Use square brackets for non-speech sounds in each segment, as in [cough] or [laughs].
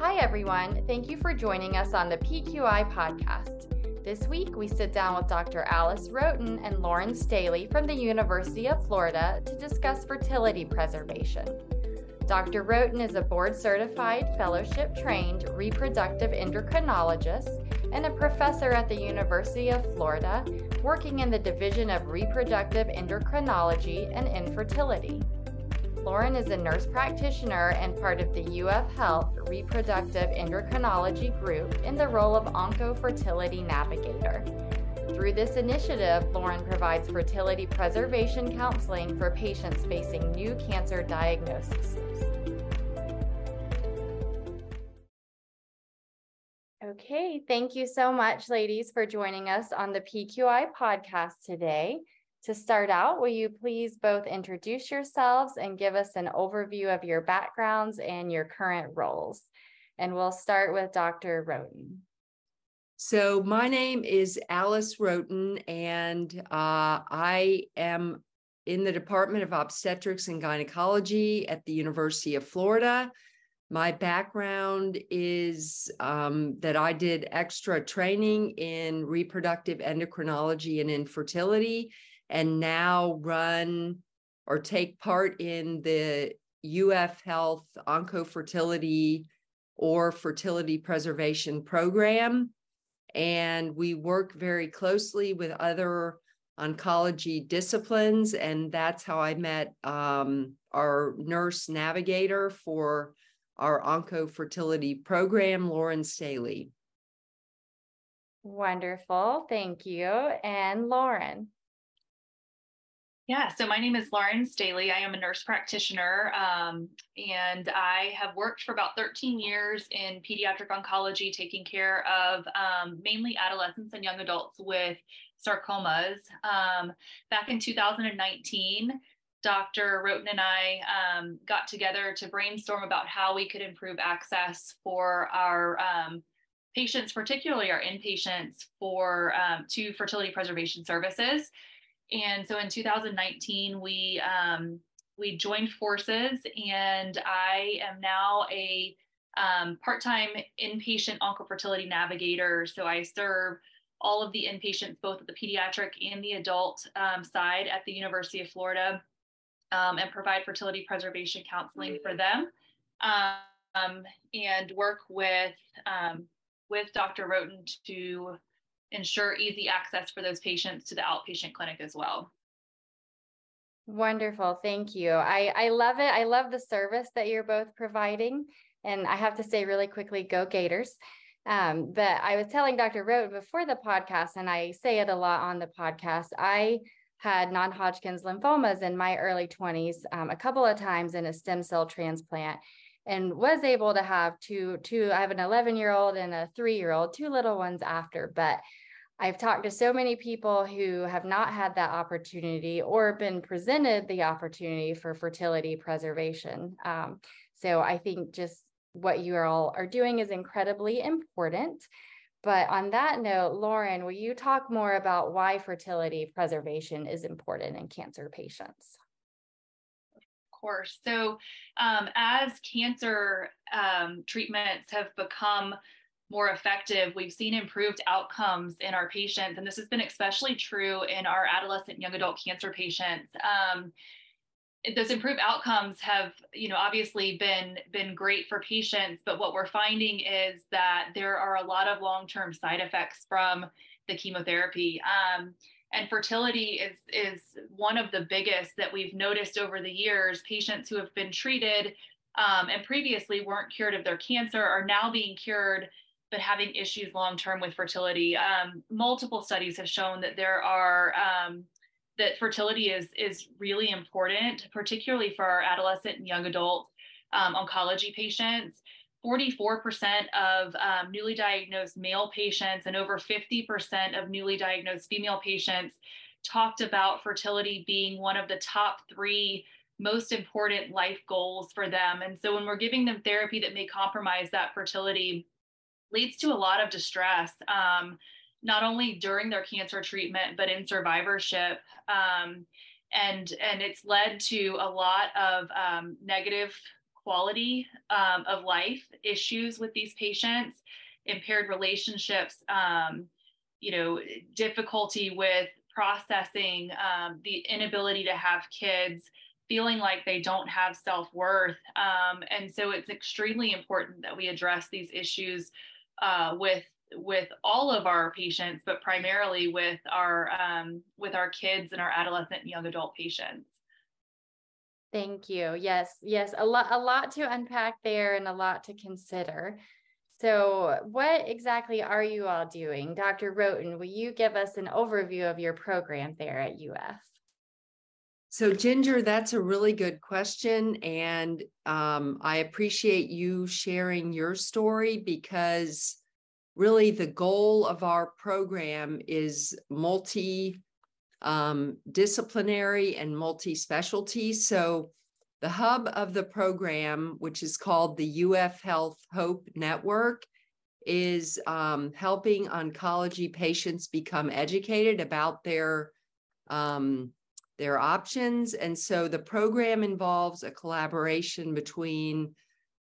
Hi, everyone. Thank you for joining us on the PQI podcast. This week, we sit down with Dr. Alice Rhoton and Lauren Staley from the University of Florida to discuss fertility preservation. Dr. Rhoton is a board certified, fellowship trained reproductive endocrinologist and a professor at the University of Florida, working in the Division of Reproductive Endocrinology and Infertility. Lauren is a nurse practitioner and part of the UF Health Reproductive Endocrinology Group in the role of Oncofertility Navigator. Through this initiative, Lauren provides fertility preservation counseling for patients facing new cancer diagnoses. Okay, thank you so much, ladies, for joining us on the PQI podcast today. To start out, will you please both introduce yourselves and give us an overview of your backgrounds and your current roles? And we'll start with Dr. Rhoton. So, my name is Alice Rhoton, and uh, I am in the Department of Obstetrics and Gynecology at the University of Florida. My background is um, that I did extra training in reproductive endocrinology and infertility and now run or take part in the UF Health Oncofertility or Fertility Preservation Program. And we work very closely with other oncology disciplines. And that's how I met um, our nurse navigator for our oncofertility program, Lauren Staley. Wonderful. Thank you. And Lauren. Yeah, so my name is Lauren Staley. I am a nurse practitioner, um, and I have worked for about 13 years in pediatric oncology, taking care of um, mainly adolescents and young adults with sarcomas. Um, back in 2019, Dr. Rhoton and I um, got together to brainstorm about how we could improve access for our um, patients, particularly our inpatients, for um, to fertility preservation services. And so in 2019, we um, we joined forces, and I am now a um, part-time inpatient oncofertility navigator. So I serve all of the inpatients, both at the pediatric and the adult um, side at the University of Florida, um, and provide fertility preservation counseling for them, um, and work with um, with Dr. Rhoton to ensure easy access for those patients to the outpatient clinic as well. Wonderful. Thank you. I, I love it. I love the service that you're both providing. And I have to say really quickly, go Gators. Um, but I was telling Dr. Rhoton before the podcast, and I say it a lot on the podcast, I had non-Hodgkin's lymphomas in my early 20s um, a couple of times in a stem cell transplant and was able to have two two i have an 11 year old and a three year old two little ones after but I've talked to so many people who have not had that opportunity or been presented the opportunity for fertility preservation. Um, so I think just what you all are doing is incredibly important. But on that note, Lauren, will you talk more about why fertility preservation is important in cancer patients? Course. So, um, as cancer um, treatments have become more effective, we've seen improved outcomes in our patients. And this has been especially true in our adolescent young adult cancer patients. Um, those improved outcomes have, you know, obviously been been great for patients, but what we're finding is that there are a lot of long-term side effects from the chemotherapy. Um, and fertility is is one of the biggest that we've noticed over the years. Patients who have been treated um, and previously weren't cured of their cancer are now being cured but having issues long term with fertility. Um, multiple studies have shown that there are um, that fertility is is really important, particularly for our adolescent and young adult um, oncology patients. 44% of um, newly diagnosed male patients and over 50% of newly diagnosed female patients talked about fertility being one of the top three most important life goals for them. And so when we're giving them therapy that may compromise that fertility, leads to a lot of distress, um, not only during their cancer treatment, but in survivorship. Um, and, and it's led to a lot of um, negative quality um, of life issues with these patients, impaired relationships, um, you know, difficulty with processing, um, the inability to have kids, feeling like they don't have self worth. Um, and so it's extremely important that we address these issues uh, with with all of our patients, but primarily with our um, with our kids and our adolescent and young adult patients. Thank you. Yes, yes, a lot a lot to unpack there and a lot to consider. So, what exactly are you all doing? Dr. Rhoton, will you give us an overview of your program there at UF? So, Ginger, that's a really good question. And um, I appreciate you sharing your story because really the goal of our program is multi um, disciplinary and multi specialty. So, the hub of the program, which is called the UF Health Hope Network, is um, helping oncology patients become educated about their um, their options. And so the program involves a collaboration between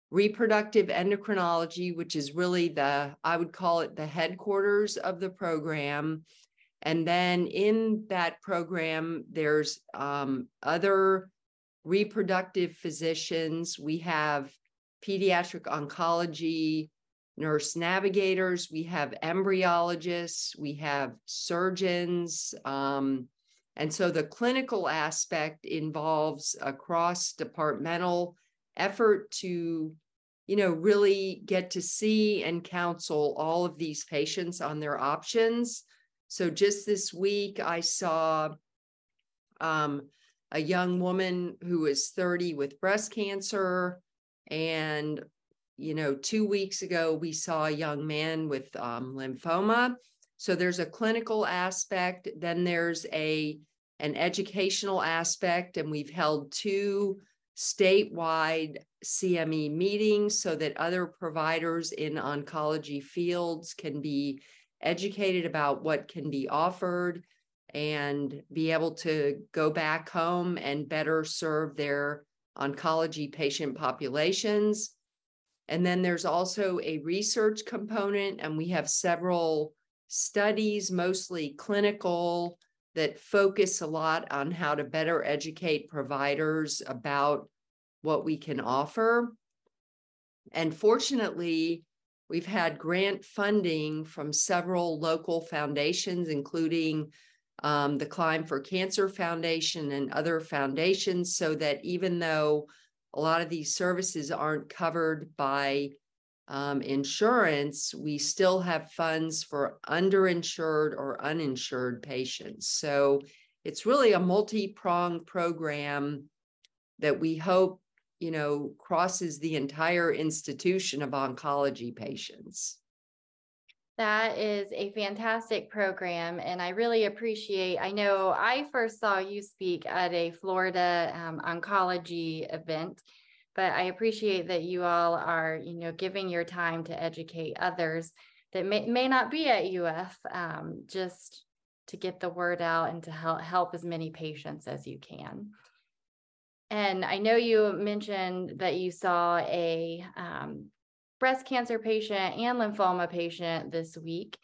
reproductive endocrinology, which is really the, I would call it the headquarters of the program. And then in that program, there's um, other reproductive physicians. We have pediatric oncology, nurse navigators, we have embryologists, we have surgeons, um, and so the clinical aspect involves a cross departmental effort to, you know, really get to see and counsel all of these patients on their options. So just this week, I saw um, a young woman who was 30 with breast cancer. And, you know, two weeks ago, we saw a young man with um, lymphoma. So there's a clinical aspect, then there's a an educational aspect, and we've held two statewide CME meetings so that other providers in oncology fields can be educated about what can be offered and be able to go back home and better serve their oncology patient populations. And then there's also a research component, and we have several studies, mostly clinical, that focus a lot on how to better educate providers about what we can offer. And fortunately, we've had grant funding from several local foundations, including um, the Climb for Cancer Foundation and other foundations, so that even though a lot of these services aren't covered by um, insurance, we still have funds for underinsured or uninsured patients. So it's really a multi pronged program that we hope, you know, crosses the entire institution of oncology patients. That is a fantastic program, and I really appreciate. I know I first saw you speak at a Florida um, oncology event, but I appreciate that you all are, you know, giving your time to educate others that may, may not be at UF, um, just to get the word out and to help help as many patients as you can. And I know you mentioned that you saw a um, breast cancer patient and lymphoma patient this week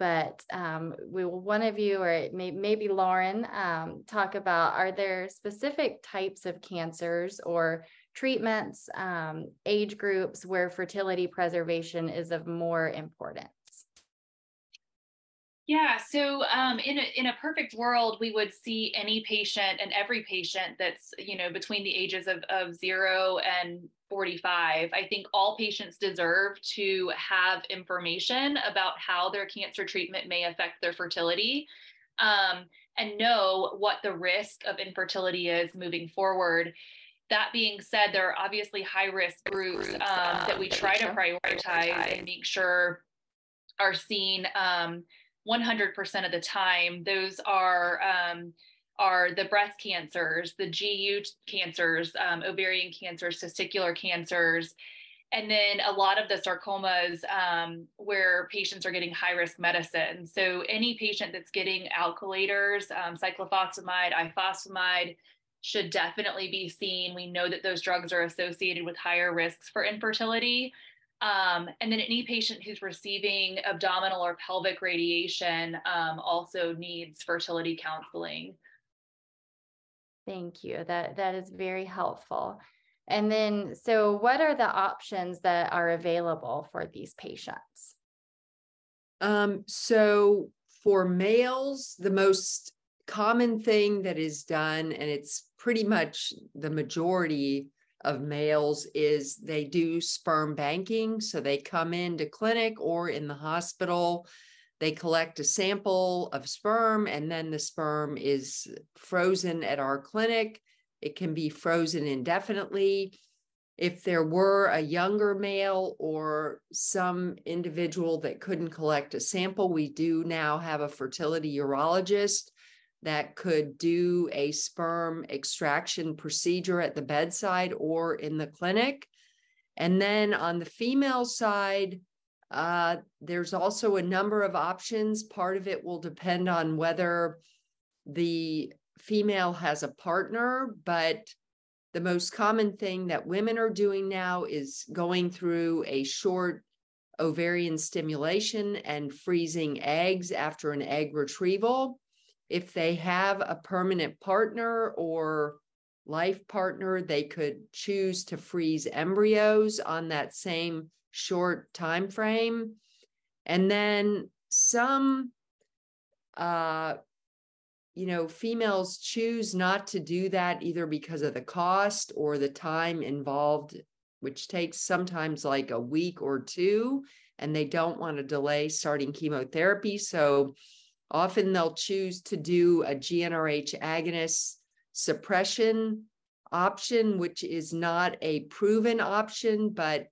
but um, will one of you or may, maybe Lauren um, talk about are there specific types of cancers or treatments, um, age groups where fertility preservation is of more importance? Yeah, so um, in a in a perfect world, we would see any patient and every patient that's you know between the ages of of zero and 45. I think all patients deserve to have information about how their cancer treatment may affect their fertility. Um, and know what the risk of infertility is moving forward that being said, there are obviously high risk groups um, that we try to prioritize and make sure are seen um, 100% of the time. Those are um, are the breast cancers, the GU cancers, um, ovarian cancers, testicular cancers, and then a lot of the sarcomas um, where patients are getting high risk medicine. So any patient that's getting alkylators, um, cyclophosphamide, ifosfamide, should definitely be seen. We know that those drugs are associated with higher risks for infertility. Um, and then any patient who's receiving abdominal or pelvic radiation um, also needs fertility counseling. Thank you. That that is very helpful. And then, so what are the options that are available for these patients? Um, so for males, the most common thing that is done, and it's pretty much the majority of males, is they do sperm banking. So they come into clinic or in the hospital, they collect a sample of sperm, and then the sperm is frozen at our clinic. It can be frozen indefinitely if there were a younger male or some individual that couldn't collect a sample, we do now have a fertility urologist that could do a sperm extraction procedure at the bedside or in the clinic. And then on the female side, uh, there's also a number of options. Part of it will depend on whether the female has a partner, but the most common thing that women are doing now is going through a short ovarian stimulation and freezing eggs after an egg retrieval. If they have a permanent partner or life partner, they could choose to freeze embryos on that same short time frame. And then some uh, you know, females choose not to do that either because of the cost or the time involved, which takes sometimes like a week or two, and they don't want to delay starting chemotherapy. So often they'll choose to do a GnRH agonist suppression option, which is not a proven option, but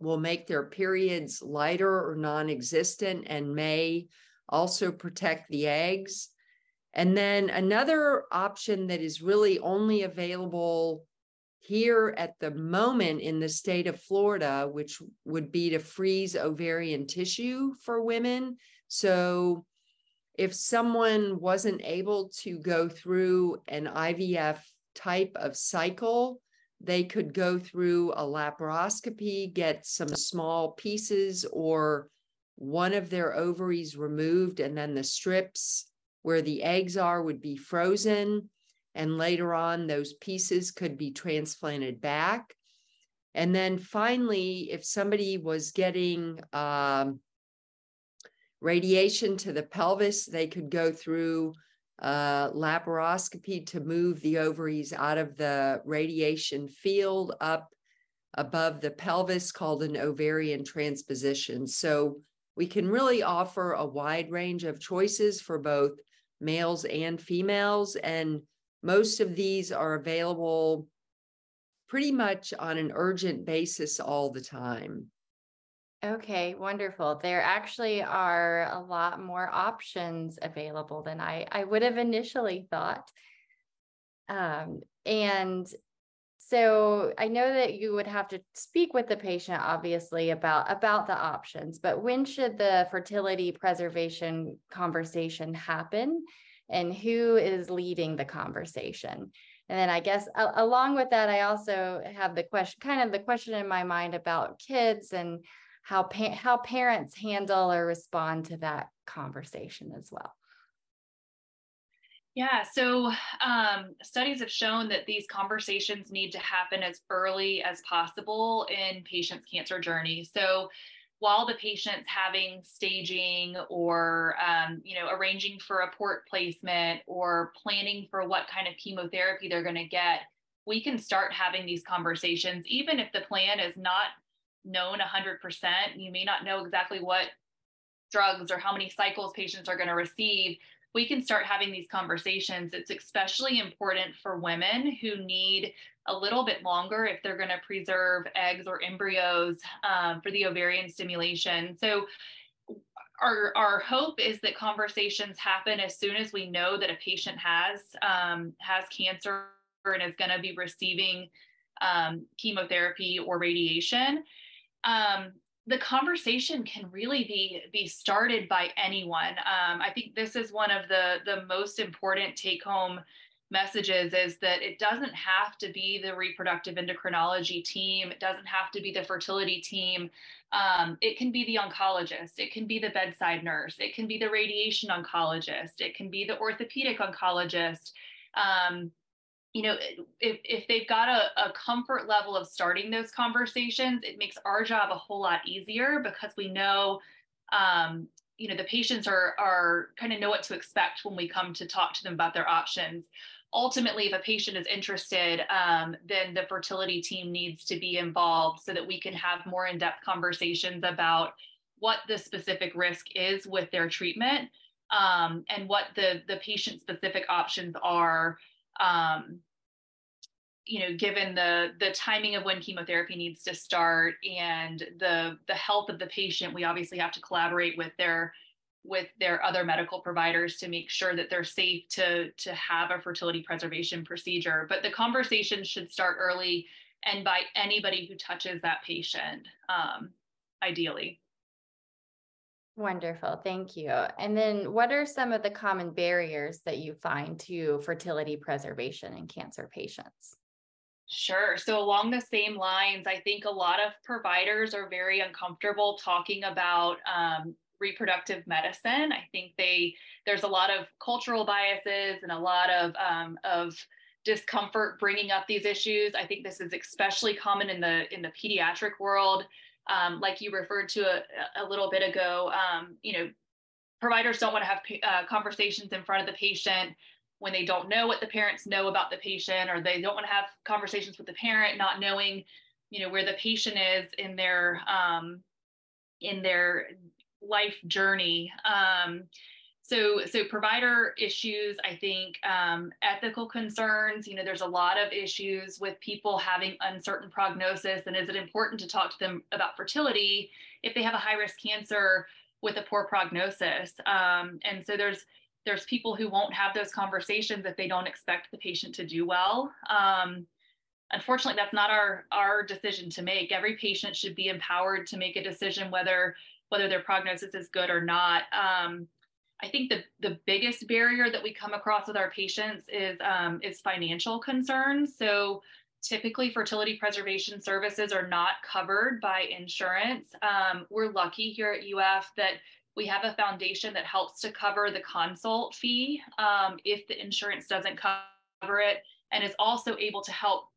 will make their periods lighter or non existent and may also protect the eggs. And then another option that is really only available here at the moment in the state of Florida, which would be to freeze ovarian tissue for women. So if someone wasn't able to go through an IVF type of cycle, they could go through a laparoscopy, get some small pieces or one of their ovaries removed, and then the strips where the eggs are would be frozen. And later on, those pieces could be transplanted back. And then finally, if somebody was getting um, radiation to the pelvis, they could go through uh, laparoscopy to move the ovaries out of the radiation field up above the pelvis called an ovarian transposition. So we can really offer a wide range of choices for both males and females. And most of these are available pretty much on an urgent basis all the time. Okay, wonderful. There actually are a lot more options available than I, I would have initially thought. Um, and so I know that you would have to speak with the patient, obviously, about about the options. But when should the fertility preservation conversation happen, and who is leading the conversation? And then I guess along with that, I also have the question, kind of the question in my mind about kids and how pa- how parents handle or respond to that conversation as well. Yeah, so um, studies have shown that these conversations need to happen as early as possible in patients' cancer journey. So while the patient's having staging or um, you know arranging for a port placement or planning for what kind of chemotherapy they're going to get, we can start having these conversations even if the plan is not known 100%. You may not know exactly what drugs or how many cycles patients are going to receive we can start having these conversations. It's especially important for women who need a little bit longer if they're going to preserve eggs or embryos um, for the ovarian stimulation. So, our, our hope is that conversations happen as soon as we know that a patient has um, has cancer and is going to be receiving um, chemotherapy or radiation. Um, the conversation can really be be started by anyone. Um, I think this is one of the the most important take home messages is that it doesn't have to be the reproductive endocrinology team, it doesn't have to be the fertility team. Um, it can be the oncologist, it can be the bedside nurse, it can be the radiation oncologist, it can be the orthopedic oncologist. Um, you know, if, if they've got a, a comfort level of starting those conversations, it makes our job a whole lot easier because we know um, you know the patients are are kind of know what to expect when we come to talk to them about their options ultimately, if a patient is interested, um, then the fertility team needs to be involved so that we can have more in depth conversations about what the specific risk is with their treatment um, and what the, the patient specific options are. Um, you know, given the the timing of when chemotherapy needs to start and the the health of the patient, we obviously have to collaborate with their with their other medical providers to make sure that they're safe to to have a fertility preservation procedure but the conversation should start early and by anybody who touches that patient um, ideally Wonderful, thank you. And then what are some of the common barriers that you find to fertility preservation in cancer patients? Sure. So, along the same lines, I think a lot of providers are very uncomfortable talking about um, reproductive medicine. I think they there's a lot of cultural biases and a lot of um, of discomfort bringing up these issues. I think this is especially common in the in the pediatric world. Um, like you referred to a, a little bit ago, um, you know, providers don't want to have uh, conversations in front of the patient when they don't know what the parents know about the patient, or they don't want to have conversations with the parent, not knowing, you know, where the patient is in their um, in their life journey. Um, so, so provider issues, I think, um, ethical concerns. You know, there's a lot of issues with people having uncertain prognosis, and is it important to talk to them about fertility if they have a high risk cancer with a poor prognosis? Um, and so there's there's people who won't have those conversations if they don't expect the patient to do well. Um, unfortunately, that's not our our decision to make. Every patient should be empowered to make a decision whether whether their prognosis is good or not. Um, I think the, the biggest barrier that we come across with our patients is, um, is financial concerns. So typically fertility preservation services are not covered by insurance. Um, we're lucky here at UF that we have a foundation that helps to cover the consult fee um, if the insurance doesn't cover it and is also able to help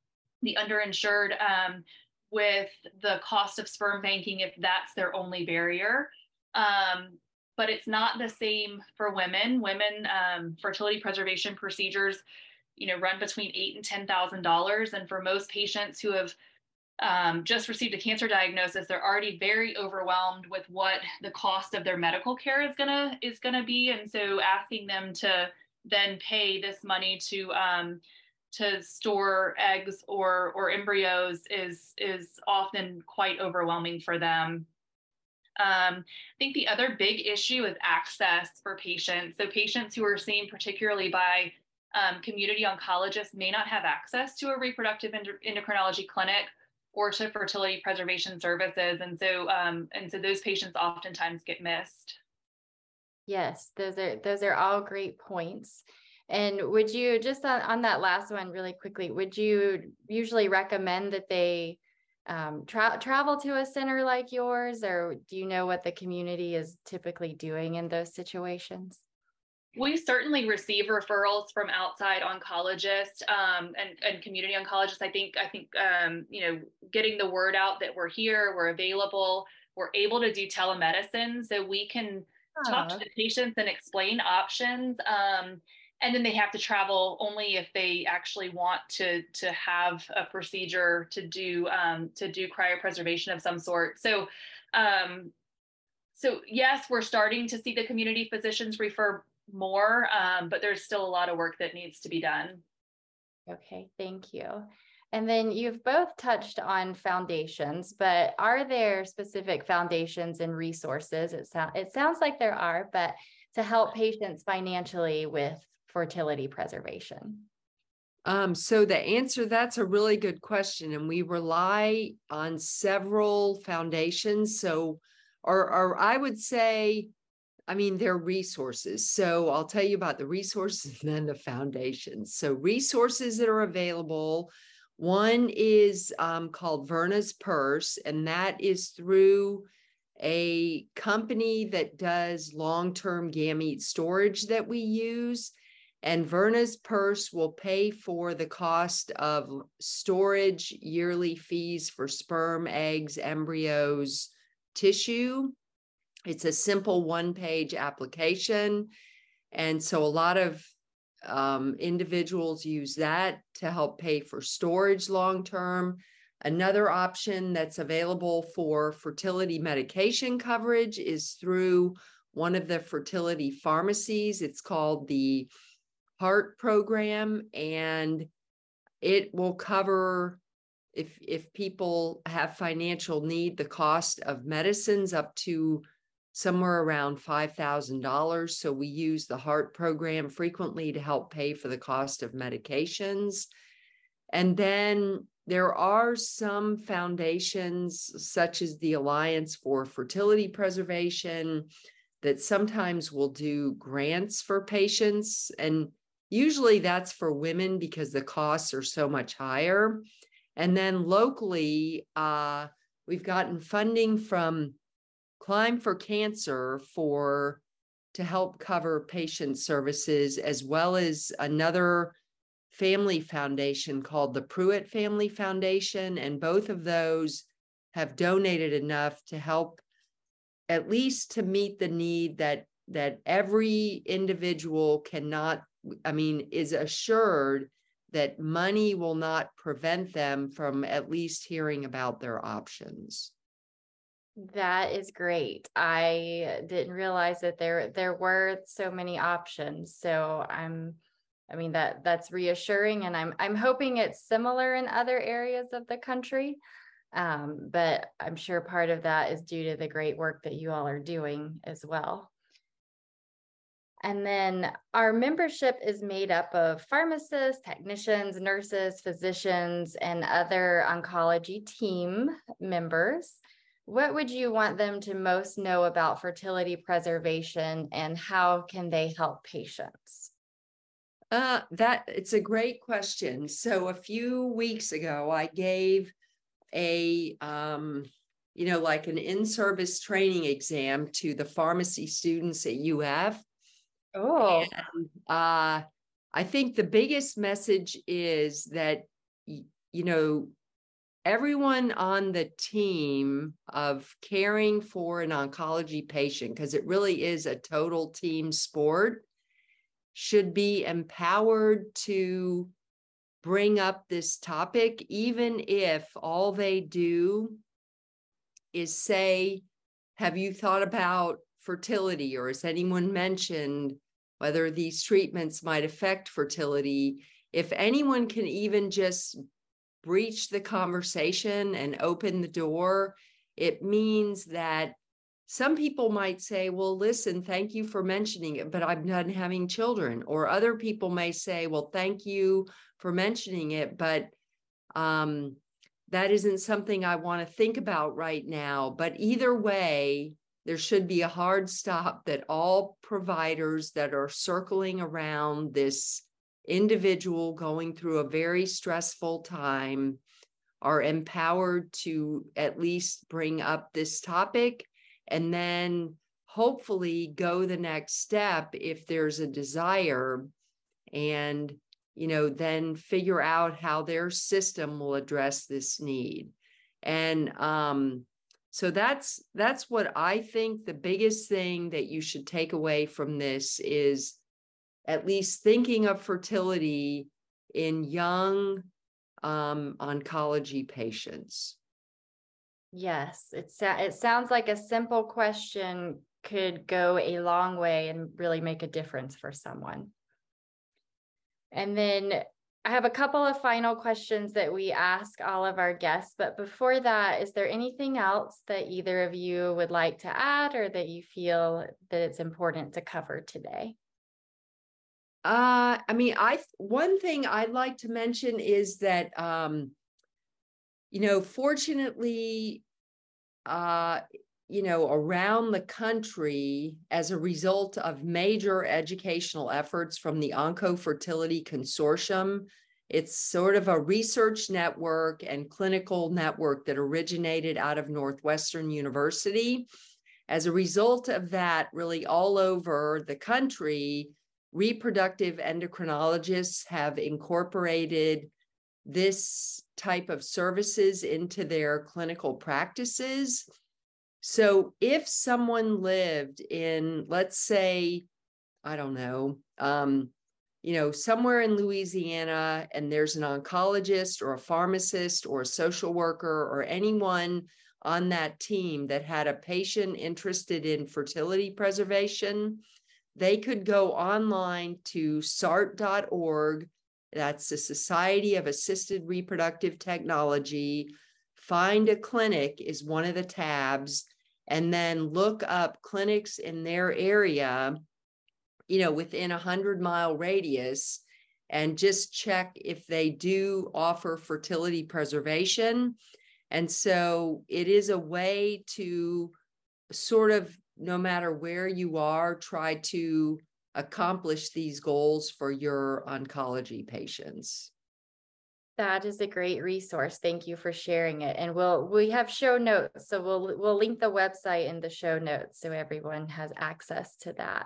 the underinsured um, with the cost of sperm banking if that's their only barrier. Um, but it's not the same for women. Women um, fertility preservation procedures, you know, run between eight and ten thousand dollars, and for most patients who have um, just received a cancer diagnosis, they're already very overwhelmed with what the cost of their medical care is gonna is gonna be, and so asking them to then pay this money to um, to store eggs or or embryos is is often quite overwhelming for them. Um, I think the other big issue is access for patients. So patients who are seen particularly by um, community oncologists may not have access to a reproductive endocrinology clinic or to fertility preservation services, and so um, and so those patients oftentimes get missed. Yes, those are those are all great points. And would you just on, on that last one really quickly, would you usually recommend that they um, tra- travel to a center like yours, or do you know what the community is typically doing in those situations? We certainly receive referrals from outside oncologists um, and, and community oncologists. I think I think um, you know getting the word out that we're here, we're available, we're able to do telemedicine, so we can talk to the patients and explain options. Um, and then they have to travel only if they actually want to to have a procedure to do um, to do cryopreservation of some sort. So, um, so yes, we're starting to see the community physicians refer more, um, but there's still a lot of work that needs to be done. Okay, thank you. And then you've both touched on foundations, but are there specific foundations and resources? It, so- it sounds like there are, but to help patients financially with fertility preservation? Um, so the answer that's a really good question, and we rely on several foundations. So, or, or I would say I mean, they're resources. So I'll tell you about the resources [laughs] and then the foundations. So, resources that are available one is um, called Verna's Purse, and that is through a company that does long term gamete storage that we use. And Verna's Purse will pay for the cost of storage, yearly fees for sperm, eggs, embryos, tissue. It's a simple one page application. And so a lot of um, individuals use that to help pay for storage long term. Another option that's available for fertility medication coverage is through one of the fertility pharmacies. It's called the HEART program, and it will cover if if people have financial need the cost of medicines up to somewhere around $5,000. So we use the HEART program frequently to help pay for the cost of medications. And then there are some foundations, such as the Alliance for Fertility Preservation, that sometimes will do grants for patients. And usually that's for women because the costs are so much higher. And then locally, uh, we've gotten funding from Climb for Cancer for to help cover patient services, as well as another family foundation called the Pruitt Family Foundation. And both of those have donated enough to help at least to meet the need that that every individual cannot i mean is assured that money will not prevent them from at least hearing about their options that is great. I didn't realize that there there were so many options. So I'm I mean that that's reassuring and I'm I'm hoping it's similar in other areas of the country. Um, but I'm sure part of that is due to the great work that you all are doing as well. And then our membership is made up of pharmacists, technicians, nurses, physicians, and other oncology team members. What would you want them to most know about fertility preservation and how can they help patients? Uh, that it's a great question. So a few weeks ago, I gave a um, you know, like an in-service training exam to the pharmacy students at UF. Oh, and, uh, I think the biggest message is that you know everyone on the team of caring for an oncology patient, because it really is a total team sport, should be empowered to bring up this topic, even if all they do is say, Have you thought about fertility? Or has anyone mentioned whether these treatments might affect fertility? If anyone can even just breach the conversation and open the door, it means that some people might say, Well, listen, thank you for mentioning it, but I'm done having children. Or other people may say, Well, thank you for mentioning it, but um, that isn't something I want to think about right now. But either way, there should be a hard stop that all providers that are circling around this individual going through a very stressful time are empowered to at least bring up this topic and then hopefully go the next step if there's a desire and you know then figure out how their system will address this need. And um so that's that's what i think the biggest thing that you should take away from this is at least thinking of fertility in young um, oncology patients? Yes, it, it sounds like a simple question could go a long way and really make a difference for someone. And then I have a couple of final questions that we ask all of our guests. But before that, is there anything else that either of you would like to add or that you feel that it's important to cover today? Uh, I mean, I one thing I'd like to mention is that um, you know, fortunately, uh, you know, around the country as a result of major educational efforts from the Oncofertility Consortium. It's sort of a research network and clinical network that originated out of Northwestern University. As a result of that, really all over the country, reproductive endocrinologists have incorporated this type of services into their clinical practices. So if someone lived in, let's say, I don't know, um, you know, somewhere in Louisiana, and there's an oncologist or a pharmacist or a social worker or anyone on that team that had a patient interested in fertility preservation, they could go online to sart.org. That's the Society of Assisted Reproductive Technology. Find a clinic is one of the tabs, and then look up clinics in their area, you know, within a hundred mile radius, and just check if they do offer fertility preservation. And so it is a way to sort of no matter where you are, try to accomplish these goals for your oncology patients. That is a great resource. Thank you for sharing it. And we'll we have show notes, so we'll we'll link the website in the show notes so everyone has access to that.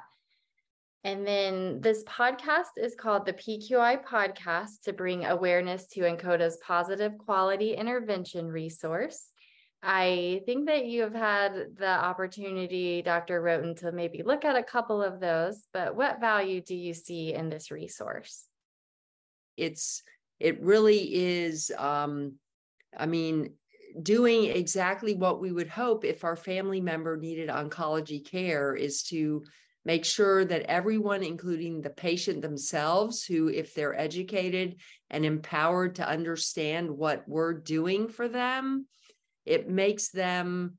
And then this podcast is called the PQI Podcast to bring awareness to NCODA's positive quality intervention resource. I think that you have had the opportunity, Dr. Rhoton, to maybe look at a couple of those, but what value do you see in this resource? It's it really is um I mean doing exactly what we would hope if our family member needed oncology care is to make sure that everyone, including the patient themselves, who, if they're educated and empowered to understand what we're doing for them, it makes them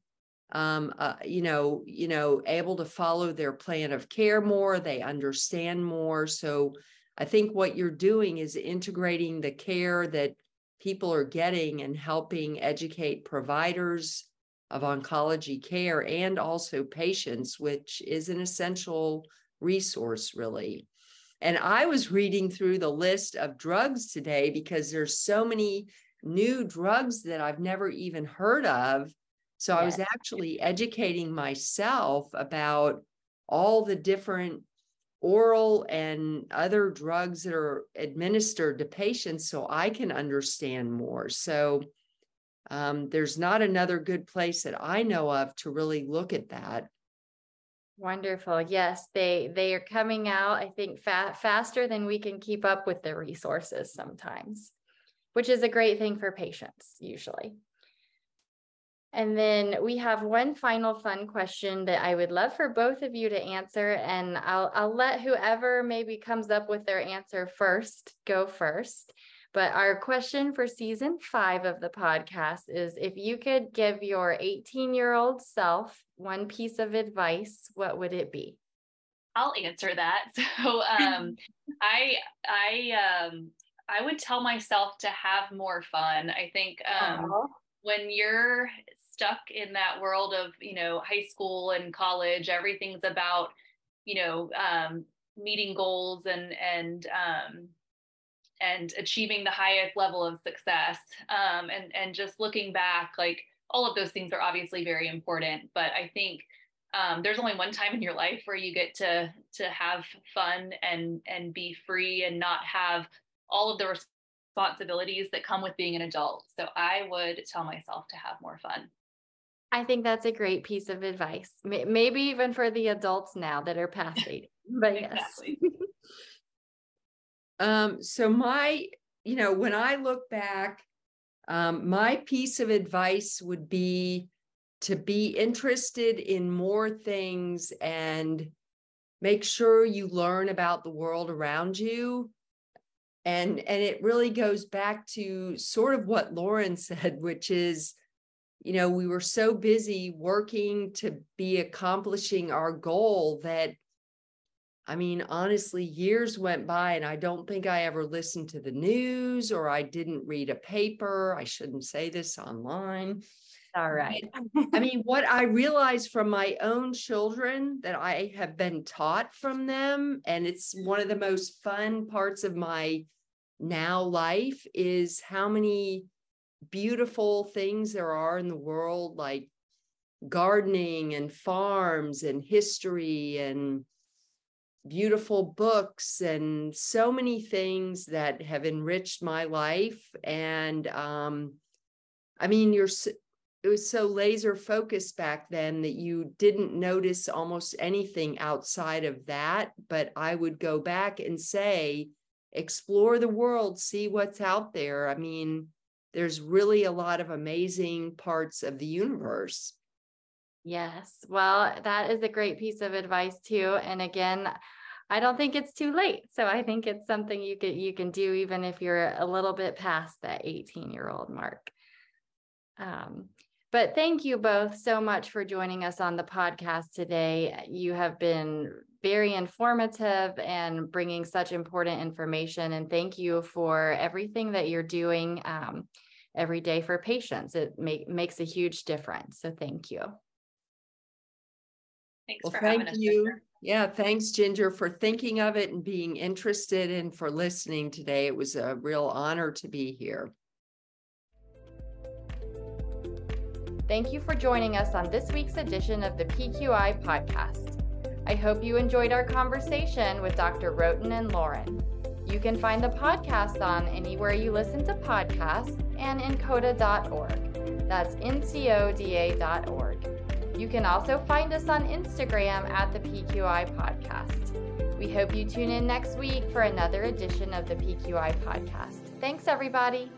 um, uh, you know, you know, able to follow their plan of care more. They understand more. So I think what you're doing is integrating the care that people are getting and helping educate providers of oncology care and also patients, which is an essential resource, really. And I was reading through the list of drugs today because there's so many new drugs that I've never even heard of. So yes. I was actually educating myself about all the different oral and other drugs that are administered to patients so I can understand more. So um, there's not another good place that I know of to really look at that. Wonderful. Yes, they they are coming out. I think fa- faster than we can keep up with the resources sometimes which is a great thing for patients usually. And then we have one final fun question that I would love for both of you to answer. And I'll, I'll let whoever maybe comes up with their answer first go first. But our question for season five of the podcast is if you could give your 18 year old self one piece of advice, what would it be? I'll answer that. [laughs] So um, I I um, I would tell myself to have more fun. I think um, when you're stuck in that world of, you know, high school and college, everything's about, you know, um, meeting goals and, and, um, and achieving the highest level of success. Um, and, and just looking back, like all of those things are obviously very important, but I think um, there's only one time in your life where you get to to have fun and and be free and not have all of the responsibilities that come with being an adult. So I would tell myself to have more fun. I think that's a great piece of advice. Maybe even for the adults now that are past 80. [laughs] But yes. [laughs] um, so my, you know, when I look back, um, my piece of advice would be to be interested in more things and make sure you learn about the world around you and and it really goes back to sort of what lauren [laughs] said which is you know we were so busy working to be accomplishing our goal that i mean honestly years went by and i don't think i ever listened to the news or i didn't read a paper. I shouldn't say this online All right. [laughs] I mean, what I realize from my own children that I have been taught from them, and it's one of the most fun parts of my now life is how many beautiful things there are in the world, like gardening and farms and history and beautiful books and so many things that have enriched my life and um i mean you're it was so laser focused back then that you didn't notice almost anything outside of that but i would go back and say explore the world see what's out there i mean there's really a lot of amazing parts of the universe Yes. Well, that is a great piece of advice too. And again, I don't think it's too late. So I think it's something you can you can do even if you're a little bit past that 18 year old mark. Um, but thank you both so much for joining us on the podcast today. You have been very informative and bringing such important information. And thank you for everything that you're doing um, every day for patients. It make, makes a huge difference. So thank you. Thanks well, for thank having us. you. Ginger. Yeah, thanks, Ginger, for thinking of it and being interested and for listening today. It was a real honor to be here. Thank you for joining us on this week's edition of the PQI podcast. I hope you enjoyed our conversation with Dr. Rhoton and Lauren. You can find the podcast on anywhere you listen to podcasts and ncoda.org. That's ncoda.org. You can also find us on Instagram at the PQI Podcast. We hope you tune in next week for another edition of the PQI Podcast. Thanks, everybody.